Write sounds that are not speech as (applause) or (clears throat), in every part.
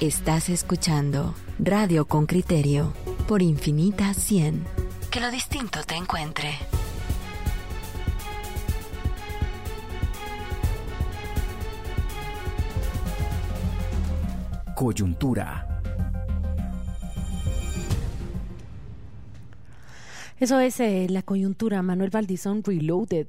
Estás escuchando Radio con Criterio por Infinita 100. Que lo distinto te encuentre. Coyuntura. Eso es eh, la coyuntura. Manuel Valdizón Reloaded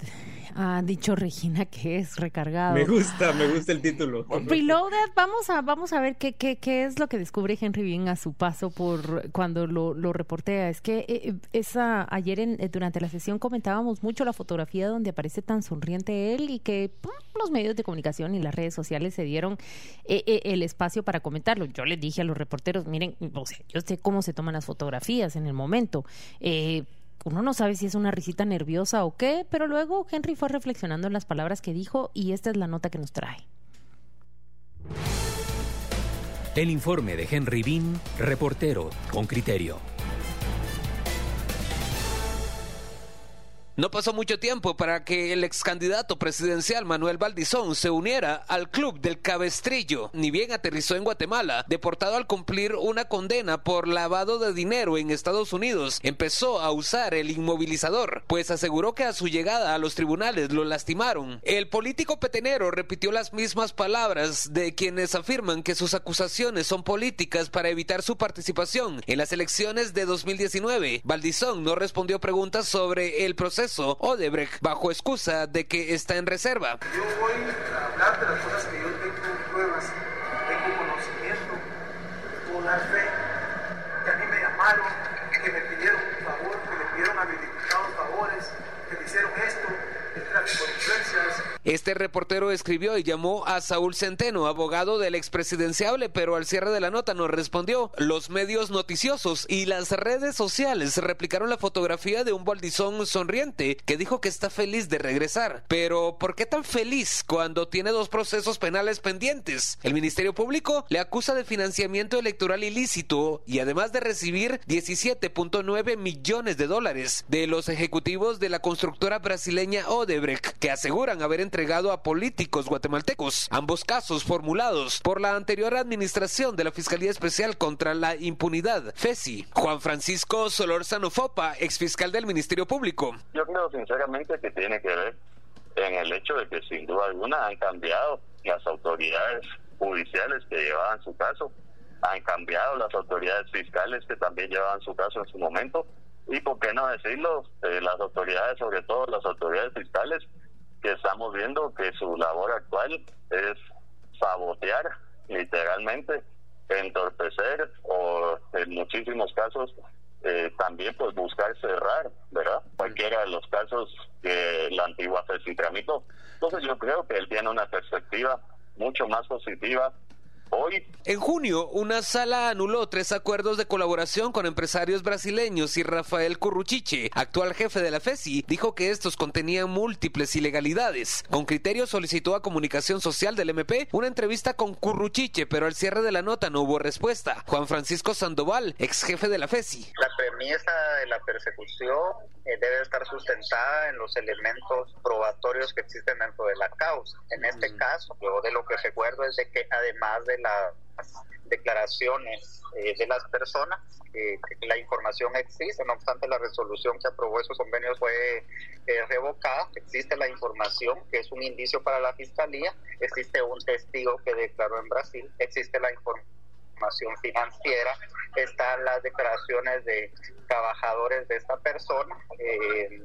ha dicho Regina que es recargado. Me gusta, me gusta el título. Reloaded, vamos a, vamos a ver qué, qué, qué es lo que descubre Henry Bean a su paso por cuando lo, lo reportea. Es que eh, esa ayer en, eh, durante la sesión comentábamos mucho la fotografía donde aparece tan sonriente él y que los medios de comunicación y las redes sociales se dieron eh, el espacio para comentarlo. Yo les dije a los reporteros, miren, o sea, yo sé cómo se toman las fotografías en el momento. Eh, uno no sabe si es una risita nerviosa o qué, pero luego Henry fue reflexionando en las palabras que dijo y esta es la nota que nos trae. El informe de Henry Bean, reportero con criterio. No pasó mucho tiempo para que el ex candidato presidencial Manuel Valdizón se uniera al club del cabestrillo. Ni bien aterrizó en Guatemala, deportado al cumplir una condena por lavado de dinero en Estados Unidos, empezó a usar el inmovilizador, pues aseguró que a su llegada a los tribunales lo lastimaron. El político petenero repitió las mismas palabras de quienes afirman que sus acusaciones son políticas para evitar su participación en las elecciones de 2019. Valdizón no respondió preguntas sobre el proceso Odebrecht bajo excusa de que está en reserva. Yo voy a hablar de las cosas que yo tengo pruebas, tengo conocimiento, puedo dar fe, que a mí me llamaron, que me pidieron un favor, que le pidieron a mis diputados favores, que me hicieron esto, este reportero escribió y llamó a Saúl Centeno, abogado del expresidenciable, pero al cierre de la nota no respondió. Los medios noticiosos y las redes sociales replicaron la fotografía de un Baldizón sonriente que dijo que está feliz de regresar. Pero, ¿por qué tan feliz cuando tiene dos procesos penales pendientes? El Ministerio Público le acusa de financiamiento electoral ilícito y además de recibir 17.9 millones de dólares de los ejecutivos de la constructora brasileña Odebrecht, que aseguran haber entregado a políticos guatemaltecos, ambos casos formulados por la anterior administración de la Fiscalía Especial contra la Impunidad, FESI. Juan Francisco Solórzano Fopa, exfiscal del Ministerio Público. Yo creo sinceramente que tiene que ver en el hecho de que sin duda alguna han cambiado las autoridades judiciales que llevaban su caso, han cambiado las autoridades fiscales que también llevaban su caso en su momento, y por qué no decirlo, eh, las autoridades, sobre todo las autoridades fiscales, que estamos viendo que su labor actual es sabotear literalmente, entorpecer o en muchísimos casos eh, también pues buscar cerrar, ¿verdad? Cualquiera de los casos que la antigua FESI tramitó. Entonces yo creo que él tiene una perspectiva mucho más positiva hoy. En junio, una sala anuló tres acuerdos de colaboración con empresarios brasileños y Rafael Curruchiche, actual jefe de la FESI, dijo que estos contenían múltiples ilegalidades. Con criterio solicitó a Comunicación Social del MP una entrevista con Curruchiche, pero al cierre de la nota no hubo respuesta. Juan Francisco Sandoval, ex jefe de la FESI. La premisa de la persecución eh, debe estar sustentada en los elementos probatorios que existen dentro de la causa. En este caso, yo de lo que recuerdo es de que además de las declaraciones eh, de las personas, que la información existe, no obstante la resolución que aprobó esos convenios fue eh, revocada, existe la información que es un indicio para la fiscalía, existe un testigo que declaró en Brasil, existe la información financiera, están las declaraciones de trabajadores de esta persona. Eh,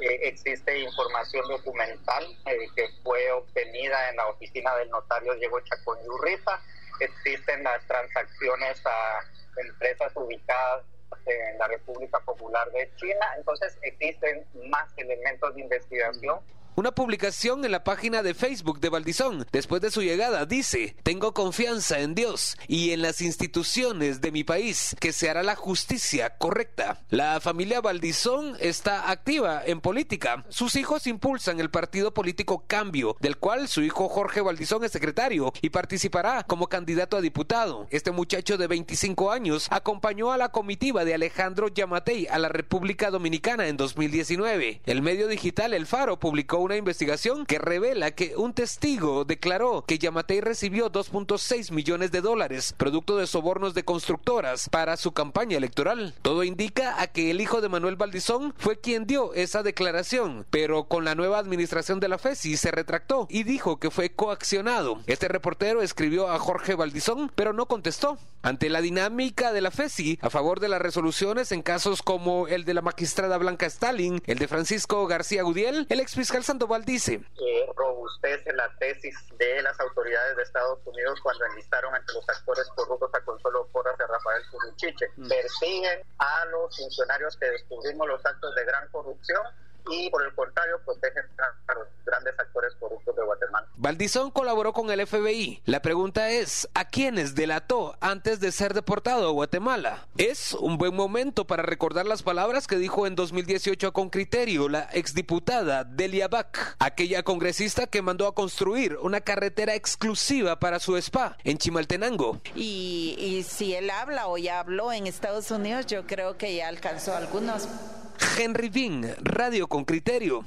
existe información documental eh, que fue obtenida en la oficina del notario Diego Chacón y Urriza. Existen las transacciones a empresas ubicadas en la República Popular de China. Entonces existen más elementos de investigación una publicación en la página de Facebook de Valdizón, después de su llegada, dice, tengo confianza en Dios y en las instituciones de mi país, que se hará la justicia correcta. La familia Valdizón está activa en política. Sus hijos impulsan el partido político Cambio, del cual su hijo Jorge Valdizón es secretario y participará como candidato a diputado. Este muchacho de 25 años acompañó a la comitiva de Alejandro Yamatei a la República Dominicana en 2019. El medio digital El Faro publicó una investigación que revela que un testigo declaró que Yamatei recibió 2.6 millones de dólares, producto de sobornos de constructoras, para su campaña electoral. Todo indica a que el hijo de Manuel Valdizón fue quien dio esa declaración, pero con la nueva administración de la FESI se retractó y dijo que fue coaccionado. Este reportero escribió a Jorge Valdizón, pero no contestó. Ante la dinámica de la FESI a favor de las resoluciones en casos como el de la magistrada Blanca Stalin, el de Francisco García Gudiel, el exfiscal Sandoval dice que robustece la tesis de las autoridades de Estados Unidos cuando enlistaron entre los actores corruptos a Consuelo Porras y a Rafael Curuchiche. Mm. Persiguen a los funcionarios que descubrimos los actos de gran corrupción y por el contrario protegen a los grandes actores corruptos de Guatemala. Valdizón colaboró con el FBI. La pregunta es, ¿a quiénes delató antes de ser deportado a Guatemala? Es un buen momento para recordar las palabras que dijo en 2018 con criterio la exdiputada Delia Bach, aquella congresista que mandó a construir una carretera exclusiva para su spa en Chimaltenango. Y, y si él habla o ya habló en Estados Unidos, yo creo que ya alcanzó algunos Henry Bean, Radio con Criterio.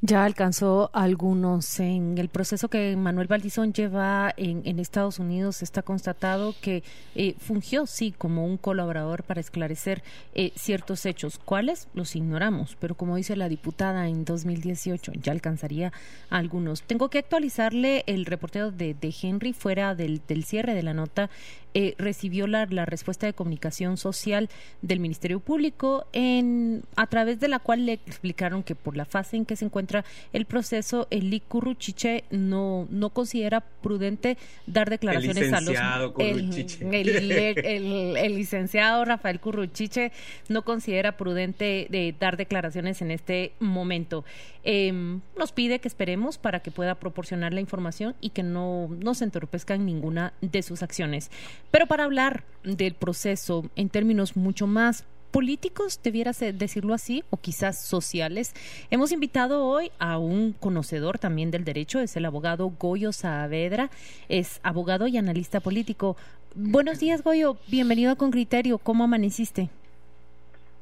Ya alcanzó algunos. En el proceso que Manuel Valdizón lleva en, Estados Unidos está constatado que eh, fungió, sí, como un colaborador para esclarecer eh, ciertos hechos. ¿Cuáles? Los ignoramos, pero como dice la diputada en 2018, ya alcanzaría algunos. Tengo que actualizarle el reportero de, Henry fuera del, del cierre de la nota eh, recibió la, respuesta de comunicación social del Ministerio Público, en, a través de la cual le explicaron que por la fase en que se encuentra el proceso, el LIC no, no considera prudente dar declaraciones a los... El, el, licenciado Rafael Curruchiche no considera prudente de dar declaraciones en este momento. Em, nos pide que esperemos para que pueda proporcionar la información y que no, no se entorpezca en ninguna de sus acciones. Pero para hablar del proceso en términos mucho más políticos, debiera decirlo así, o quizás sociales. Hemos invitado hoy a un conocedor también del derecho, es el abogado Goyo Saavedra, es abogado y analista político. Buenos días, Goyo, bienvenido a Con Criterio, ¿cómo amaneciste?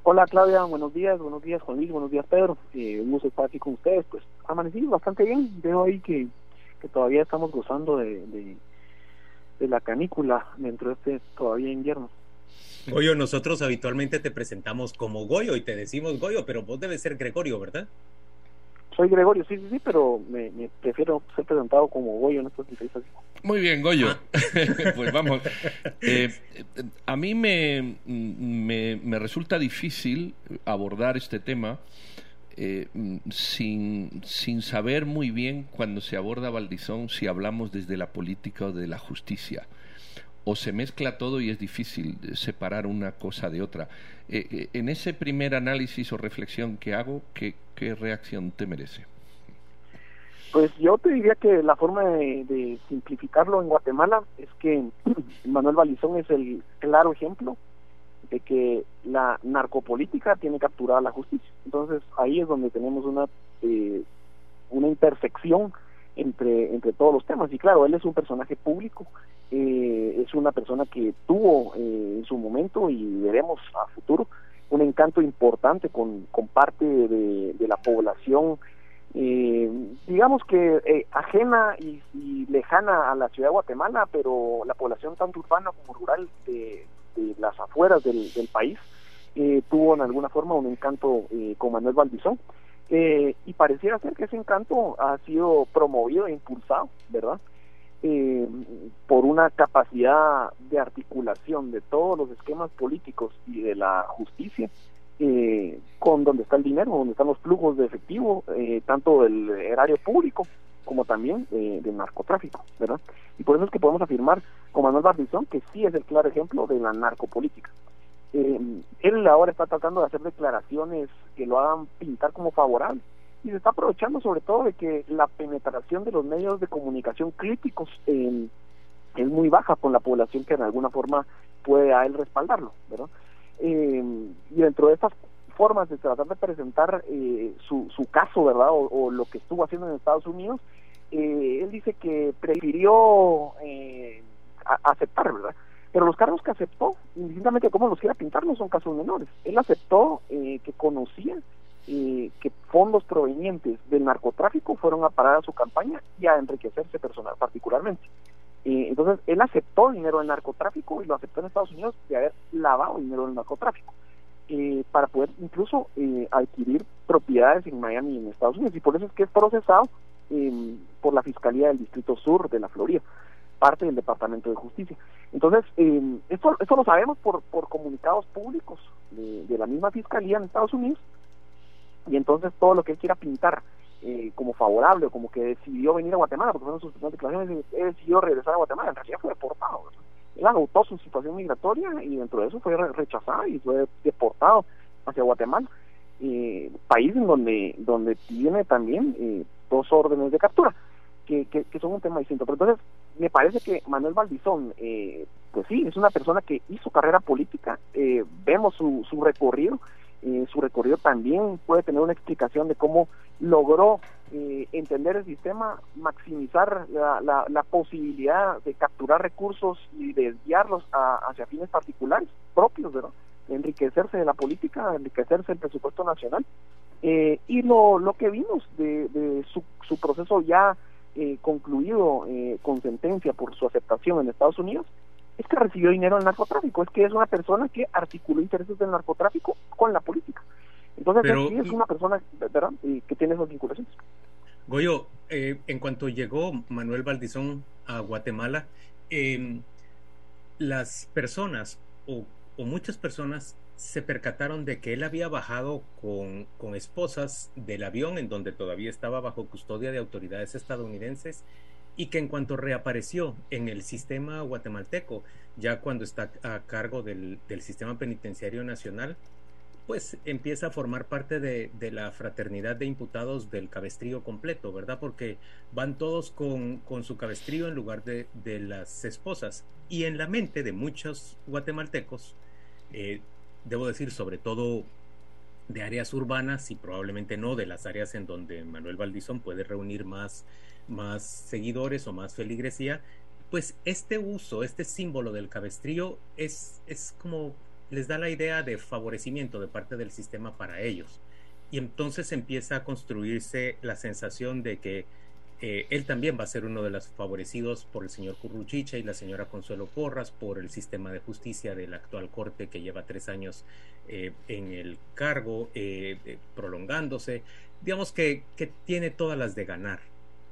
Hola Claudia, buenos días, buenos días Juan Luis, buenos días Pedro, eh, un gusto estar aquí con ustedes, pues amanecí bastante bien, veo ahí que, todavía estamos gozando de la canícula dentro de este todavía invierno. Goyo, nosotros habitualmente te presentamos como Goyo y te decimos Goyo, pero vos debes ser Gregorio, ¿verdad? Soy Gregorio, sí, sí, sí, pero me, prefiero ser presentado como Goyo en estos diferentes. Muy bien, Goyo. Ah. (laughs) pues vamos. Eh, a mí me, me, me resulta difícil abordar este tema eh, sin, sin saber muy bien cuando se aborda Valdizón si hablamos desde la política o de la justicia. O se mezcla todo y es difícil separar una cosa de otra. Eh, eh, en ese primer análisis o reflexión que hago, ¿qué, qué reacción te merece? Pues yo te diría que la forma de, de, simplificarlo en Guatemala es que (clears throat) Manuel Valdizón es el claro ejemplo de que la narcopolítica tiene capturada la justicia. Entonces ahí es donde tenemos una eh, una intersección entre entre todos los temas y claro él es un personaje público eh, es una persona que tuvo eh, en su momento y veremos a futuro un encanto importante con, con parte de, la población digamos que ajena y, y, lejana a la ciudad de Guatemala pero la población tanto urbana como rural de, de las afueras del, país, eh, tuvo en alguna forma un encanto eh, con Manuel Valdizón. Eh, y pareciera ser que ese encanto ha sido promovido e impulsado, ¿verdad? por una capacidad de articulación de todos los esquemas políticos y de la justicia con donde está el dinero, donde están los flujos de efectivo, tanto del erario público como también eh, del narcotráfico, ¿verdad? Y por eso es que podemos afirmar con Manuel Barbizón que sí es el claro ejemplo de la narcopolítica. Eh, él ahora está tratando de hacer declaraciones que lo hagan pintar como favorable y se está aprovechando sobre todo de que la penetración de los medios de comunicación críticos es muy baja con la población que en alguna forma puede a él respaldarlo, ¿verdad? Eh, y dentro de estas formas de tratar de presentar eh, su, su caso, ¿verdad? O, lo que estuvo haciendo en Estados Unidos, eh, él dice que prefirió eh, aceptar, ¿verdad? Pero los cargos que aceptó, indistintamente cómo los quiera pintar, no son casos menores. Él aceptó que conocía que fondos provenientes del narcotráfico fueron a parar a su campaña y a enriquecerse personal particularmente. Eh, entonces, él aceptó dinero del narcotráfico y lo aceptó en Estados Unidos de haber lavado dinero del narcotráfico eh, para poder incluso eh, adquirir propiedades en Miami y en Estados Unidos. Y por eso es que es procesado em, por la Fiscalía del Distrito Sur de la Florida, parte del Departamento de Justicia. Entonces, eh, esto, esto lo sabemos por, por comunicados públicos de, la misma Fiscalía en Estados Unidos. Y entonces todo lo que él quiera pintar eh, como favorable o como que decidió venir a Guatemala, porque fueron sus primeras declaraciones, decidió regresar a Guatemala, en realidad fue deportado. Agotó su situación migratoria y dentro de eso fue rechazado y fue deportado hacia Guatemala, eh, país en donde, donde tiene también eh, dos órdenes de captura, que, que, son un tema distinto. Pero entonces, me parece que Manuel Valdizón, eh, pues sí, es una persona que hizo carrera política, vemos su, su recorrido, eh, su recorrido también puede tener una explicación de cómo logró eh, entender el sistema, maximizar la, la, posibilidad de capturar recursos y desviarlos hacia fines particulares propios, ¿verdad? enriquecerse de la política, enriquecerse del presupuesto nacional. Eh, y lo, lo que vimos de, de su, su proceso ya concluido con sentencia por su aceptación en Estados Unidos es que recibió dinero del narcotráfico, es que es una persona que articuló intereses del narcotráfico con la política. Entonces, sí es una persona, ¿verdad?, que tiene esas vinculaciones. Goyo, eh, en cuanto llegó Manuel Valdizón a Guatemala, em, las personas o, o, muchas personas se percataron de que él había bajado con, con esposas del avión en donde todavía estaba bajo custodia de autoridades estadounidenses y que en cuanto reapareció en el sistema guatemalteco, ya cuando está a cargo del, sistema penitenciario nacional, pues empieza a formar parte de, la fraternidad de imputados del cabestrío completo, ¿verdad? Porque van todos con, su cabestrío en lugar de, las esposas. Y en la mente de muchos guatemaltecos, eh, debo decir, sobre todo de áreas urbanas y probablemente no de las áreas en donde Manuel Valdizón puede reunir más más seguidores o más feligresía, pues este uso, este símbolo del cabestrillo es, es como les da la idea de favorecimiento de parte del sistema para ellos. Y entonces empieza a construirse la sensación de que eh, él también va a ser uno de los favorecidos por el señor Curruchicha y la señora Consuelo Porras por el sistema de justicia de la actual corte que lleva tres años eh, en el cargo, eh, prolongándose. Digamos que, que tiene todas las de ganar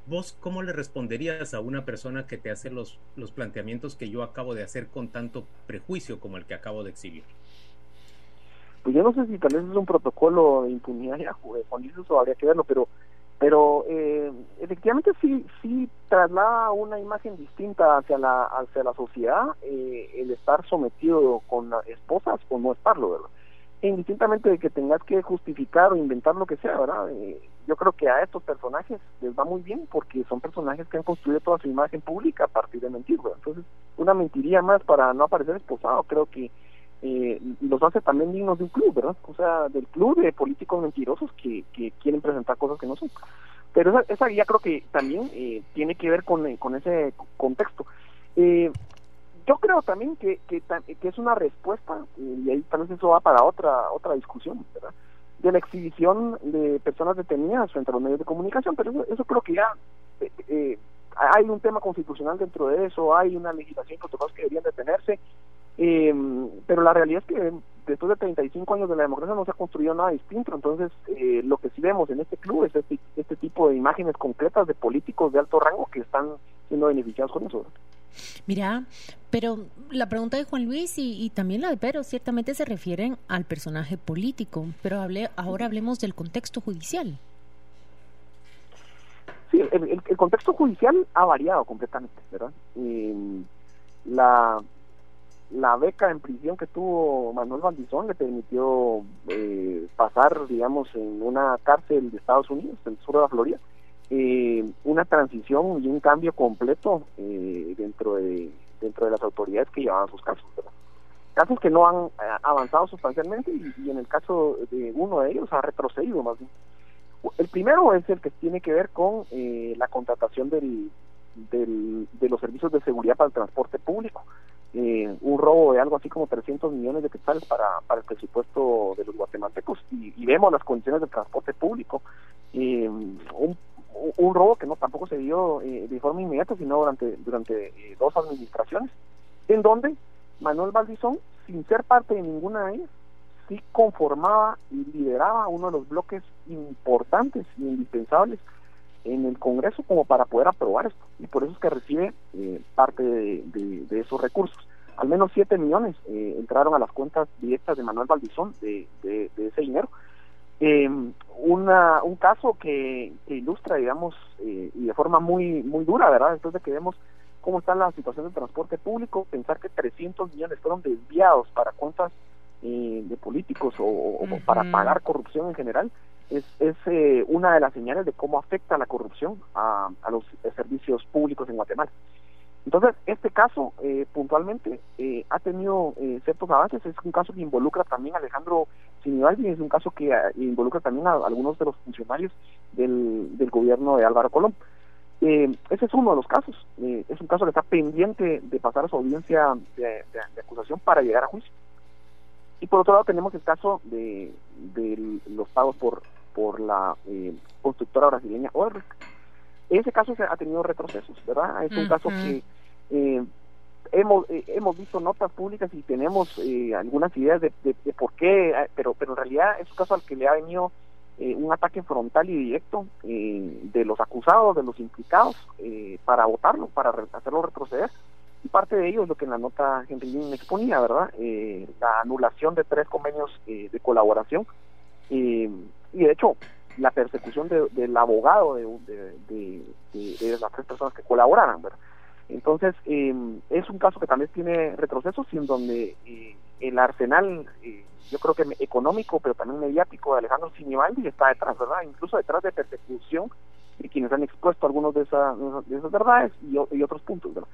¿Vos cómo le responderías a una persona que te hace los, los planteamientos que yo acabo de hacer con tanto prejuicio como el que acabo de exhibir? Pues yo no sé si tal vez es un protocolo de impunidad ya, Juan o habría que verlo, pero pero eh, efectivamente sí sí traslada una imagen distinta hacia la hacia la sociedad eh, el estar sometido con esposas o no estarlo, ¿verdad? Indistintamente de que tengas que justificar o inventar lo que sea, ¿verdad? Eh, yo creo que a estos personajes les va muy bien porque son personajes que han construido toda su imagen pública a partir de mentir, ¿verdad? Entonces, una mentiría más para no aparecer esposado, creo que eh, los hace también dignos de un club, ¿verdad? O sea, del club de políticos mentirosos que, que quieren presentar cosas que no son. Pero esa, esa ya creo que también eh, tiene que ver con, con ese contexto. Eh, yo creo también que, que, es una respuesta, y ahí tal vez eso va para otra, otra discusión, ¿verdad? de la exhibición de personas detenidas frente a los medios de comunicación, pero eso, creo que ya eh, eh, hay un tema constitucional dentro de eso, hay una legislación y protocolos que deberían detenerse, eh, pero la realidad es que después de 35 años de la democracia no se ha construido nada distinto, entonces eh, lo que sí vemos en este club es este, este tipo de imágenes concretas de políticos de alto rango que están siendo beneficiados con eso. Mira, pero la pregunta de Juan Luis y, también la de Pedro ciertamente se refieren al personaje político, pero hable, ahora hablemos del contexto judicial. Sí, el, contexto judicial ha variado completamente, ¿verdad? Eh, la, la beca en prisión que tuvo Manuel Bandizón le permitió eh, pasar, digamos, en una cárcel de Estados Unidos, en el sur de la Florida, eh, una transición y un cambio completo eh, dentro de dentro de las autoridades que llevaban sus casos. Casos que no han eh, avanzado sustancialmente y, en el caso de uno de ellos ha retrocedido más bien. El primero es el que tiene que ver con la contratación del, del, de los servicios de seguridad para el transporte público. un robo de algo así como 300 millones de quetzales para, para el presupuesto de los guatemaltecos y, y vemos las condiciones del transporte público eh, un, un, robo que no tampoco se dio eh, de forma inmediata, sino durante, durante eh, dos administraciones, en donde Manuel Valdizón, sin ser parte de ninguna de ellas, sí conformaba y lideraba uno de los bloques importantes y indispensables en el Congreso como para poder aprobar esto. Y por eso es que recibe parte de, esos recursos. Al menos 7 millones entraron a las cuentas directas de Manuel Valdizón de, de ese dinero eh, una, un caso que, ilustra, digamos, eh, y de forma muy muy dura, ¿verdad? Después de que vemos cómo está la situación del transporte público, pensar que 300 millones fueron desviados para cuentas eh, de políticos o, para pagar corrupción en general, es, es eh, una de las señales de cómo afecta la corrupción a, a los servicios públicos en Guatemala. Entonces, este caso eh, puntualmente eh, ha tenido eh, ciertos avances. Es un caso que involucra también a Alejandro Sinibaldi, es un caso que involucra también a, algunos de los funcionarios del, gobierno de Álvaro Colón. ese es uno de los casos. es un caso que está pendiente de pasar a su audiencia de, acusación para llegar a juicio. Y por otro lado tenemos el caso de, los pagos por, por la constructora brasileña Odebrecht ese caso ha tenido retrocesos, ¿verdad? Es un caso que eh, hemos eh, hemos visto notas públicas y tenemos eh, algunas ideas de, por qué, pero pero en realidad es un caso al que le ha venido un ataque frontal y directo de los acusados, de los implicados, para votarlo, para hacerlo retroceder. Y parte de ello es lo que en la nota Henry exponía, ¿verdad? la anulación de tres convenios de colaboración. y de hecho, la persecución del abogado de, de, las tres personas que colaboraran. Entonces, em, es un caso que también tiene retrocesos y en donde eh, el arsenal, eh, yo creo que económico, pero también mediático de Alejandro Sinibaldi está detrás, ¿verdad? Incluso detrás de persecución de quienes han expuesto algunos de, esas verdades y, otros puntos. ¿verdad?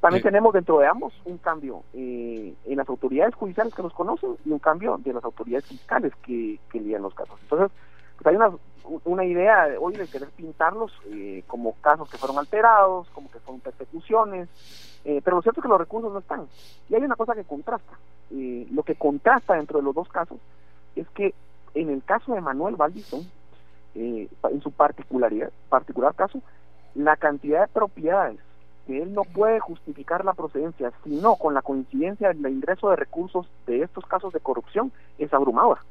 También tenemos dentro de ambos un cambio eh, en las autoridades judiciales que los conocen y un cambio de las autoridades fiscales que, que los casos. Entonces, pues hay una, una idea hoy de querer pintarlos eh, como casos que fueron alterados, como que fueron persecuciones, eh, pero lo cierto es que los recursos no están. Y hay una cosa que contrasta. Eh, lo que contrasta dentro de los dos casos es que en el caso de Manuel Valdizón, en su particularidad, particular caso, la cantidad de propiedades que él no puede justificar la procedencia, sino con la coincidencia del ingreso de recursos de estos casos de corrupción, es abrumadora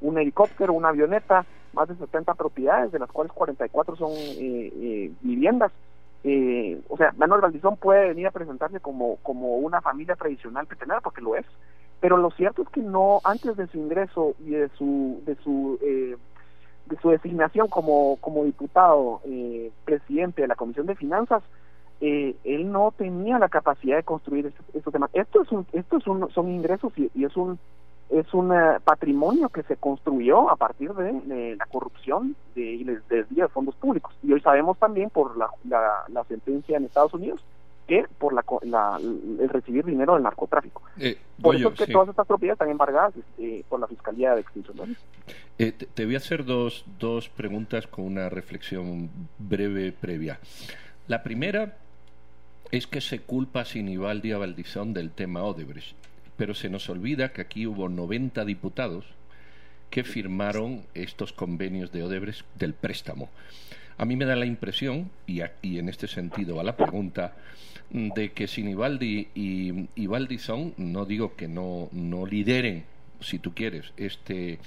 un helicóptero, una avioneta, más de 70 propiedades, de las cuales 44 son eh, eh, viviendas. Eh, o sea, Manuel Valdizón puede venir a presentarse como, como una familia tradicional petenera, porque lo es, pero lo cierto es que no, antes de su ingreso y de su, de su, de su designación como, como diputado presidente de la Comisión de Finanzas, él no tenía la capacidad de construir estos, temas. Esto es un, esto es un, son ingresos y, y es un es un eh, patrimonio que se construyó a partir de, la corrupción de, y de fondos públicos. Y hoy sabemos también por la, la, sentencia en Estados Unidos que por la, el recibir dinero del narcotráfico. Eh, por eso es que todas estas propiedades están embargadas este, por la Fiscalía de Extinción. Eh, te, voy a hacer dos, dos preguntas con una reflexión breve previa. La primera es que se culpa a Sinibaldi a Valdizón del tema Odebrecht pero se nos olvida que aquí hubo 90 diputados que firmaron estos convenios de Odebrecht del préstamo. A mí me da la impresión, y, y en este sentido va la pregunta, de que Sinibaldi y, y Valdizón, no digo que no, no lideren, si tú quieres, este,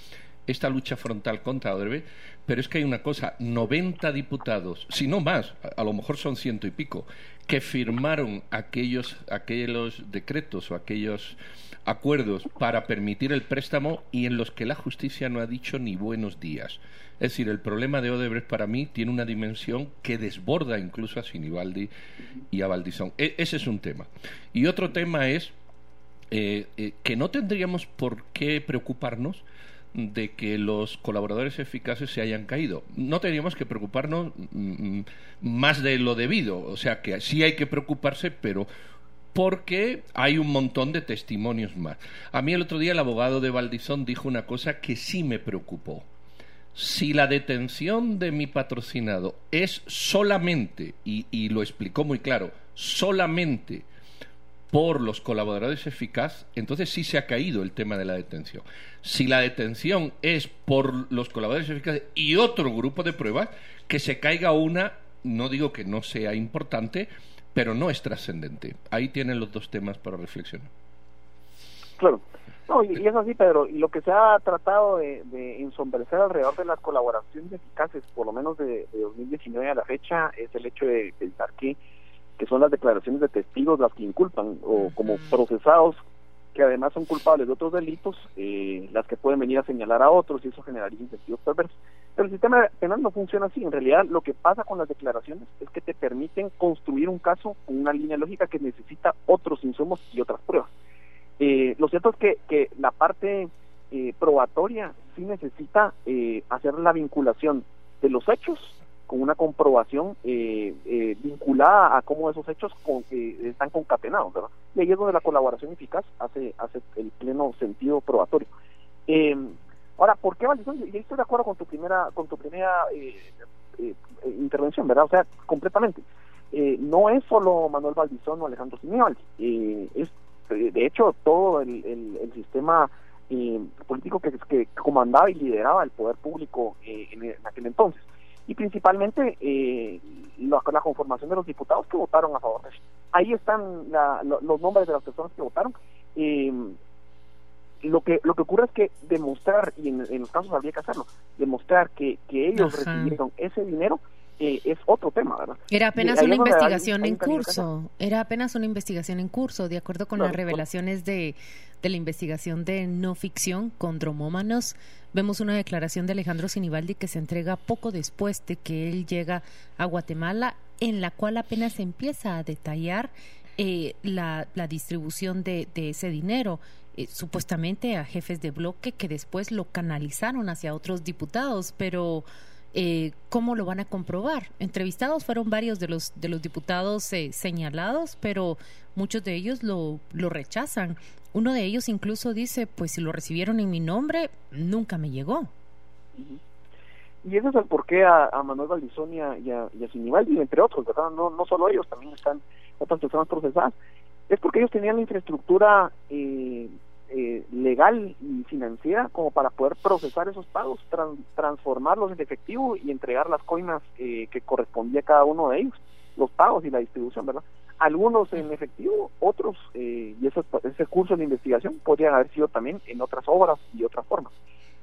esta lucha frontal contra Odebrecht, pero es que hay una cosa, 90 diputados, si no más, a, lo mejor son ciento y pico, que firmaron aquellos, aquellos decretos o aquellos acuerdos para permitir el préstamo y en los que la justicia no ha dicho ni buenos días. Es decir, el problema de Odebrecht para mí tiene una dimensión que desborda incluso a Sinibaldi y a Valdizón. E, ese es un tema. Y otro tema es eh, eh, que no tendríamos por qué preocuparnos de que los colaboradores eficaces se hayan caído. No tendríamos que preocuparnos mm, mm, más de lo debido. O sea que sí hay que preocuparse, pero porque hay un montón de testimonios más. A mí el otro día el abogado de Valdizón dijo una cosa que sí me preocupó. Si la detención de mi patrocinado es solamente, y, y lo explicó muy claro, solamente por los colaboradores eficaz, entonces sí se ha caído el tema de la detención. Si la detención es por los colaboradores eficaces y otro grupo de pruebas, que se caiga una, no digo que no sea importante, pero no es trascendente. Ahí tienen los dos temas para reflexionar. Claro. No, y, es así, Pedro. Y lo que se ha tratado de, de, ensombrecer alrededor de las colaboraciones eficaces, por lo menos de, de 2019 a la fecha, es el hecho de pensar que, que son las declaraciones de testigos las que inculpan, o como procesados que además son culpables de otros delitos, eh, las que pueden venir a señalar a otros y eso generaría incentivos perversos. Pero el sistema penal no funciona así. En realidad, lo que pasa con las declaraciones es que te permiten construir un caso con una línea lógica que necesita otros insumos y otras pruebas. Eh, lo cierto es que, que la parte eh, probatoria sí necesita eh, hacer la vinculación de los hechos con una comprobación eh, eh, vinculada a cómo esos hechos con, eh, están concatenados, ¿verdad? Y ahí es donde la colaboración eficaz hace, hace el pleno sentido probatorio. Eh, ahora, ¿por qué Valdizón? Yo estoy de acuerdo con tu primera, con tu primera eh, eh, intervención, ¿verdad? O sea, completamente. No es solo Manuel Valdizón o Alejandro eh, es de hecho todo el, el, sistema eh, político que, comandaba y lideraba el poder público en, aquel entonces y principalmente eh, la, la, conformación de los diputados que votaron a favor de eso. Ahí están la, lo, los nombres de las personas que votaron. Eh, lo que lo que ocurre es que demostrar y en, en los casos habría que hacerlo demostrar que, que ellos Ajá. recibieron ese dinero eh, es otro tema, ¿verdad? Era apenas una investigación hay, en curso, era apenas una investigación en curso, de acuerdo con claro, las revelaciones de, de la investigación de no ficción con dromómanos. Vemos una declaración de Alejandro Sinibaldi que se entrega poco después de que él llega a Guatemala, en la cual apenas empieza a detallar eh, la, la, distribución de, de ese dinero. Eh, supuestamente a jefes de bloque que después lo canalizaron hacia otros diputados, pero eh, ¿cómo lo van a comprobar? Entrevistados fueron varios de los, de los diputados eh, señalados, pero muchos de ellos lo, lo rechazan. Uno de ellos incluso dice, pues si lo recibieron en mi nombre, nunca me llegó. Y ese es el porqué a, Manuel Valdizón y a, y Sinibaldi, entre otros, ¿verdad? No, no solo ellos, también están otras personas procesadas. Es porque ellos tenían la infraestructura eh, eh, legal y financiera como para poder procesar esos pagos, trans, transformarlos en efectivo y entregar las coinas eh, que correspondía a cada uno de ellos, los pagos y la distribución, ¿verdad? Algunos en efectivo, otros, eh, y ese, ese curso de investigación podrían haber sido también en otras obras y otras formas.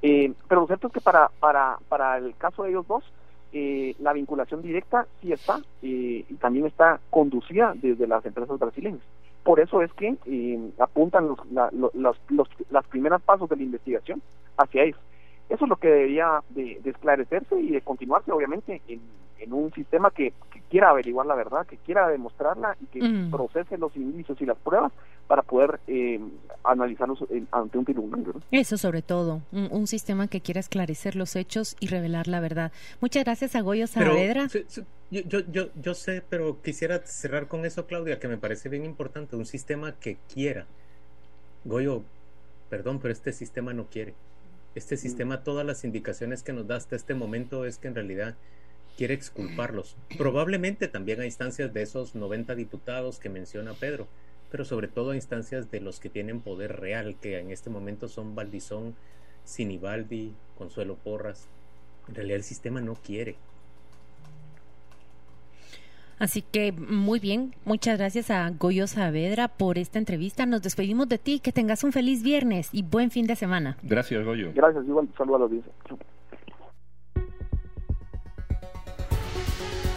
Eh, pero lo cierto es que para, para, para el caso de ellos dos, eh, la vinculación directa sí está eh, y también está conducida desde las empresas brasileñas. Por eso es que eh, apuntan los, la, los, los, las primeras pasos de la investigación hacia eso. Eso es lo que debería de, de esclarecerse y de continuarse, obviamente, en, en un sistema que, que, quiera averiguar la verdad, que quiera demostrarla y que mm. procese los indicios y las pruebas para poder eh, analizarlos en, ante un tribunal. ¿verdad? Eso sobre todo, un, un, sistema que quiera esclarecer los hechos y revelar la verdad. Muchas gracias a Goyo Saavedra. Pero, yo, yo, yo, yo sé, pero quisiera cerrar con eso, Claudia, que me parece bien importante, un sistema que quiera. Goyo, perdón, pero este sistema no quiere. Este sistema, todas las indicaciones que nos da hasta este momento es que en realidad quiere exculparlos. Probablemente también a instancias de esos 90 diputados que menciona Pedro, pero sobre todo a instancias de los que tienen poder real, que en este momento son Valdizón, Sinibaldi, Consuelo Porras. En realidad el sistema no quiere. Así que muy bien, muchas gracias a Goyo Saavedra por esta entrevista. Nos despedimos de ti, que tengas un feliz viernes y buen fin de semana. Gracias, Goyo. Gracias, igual, saludos a los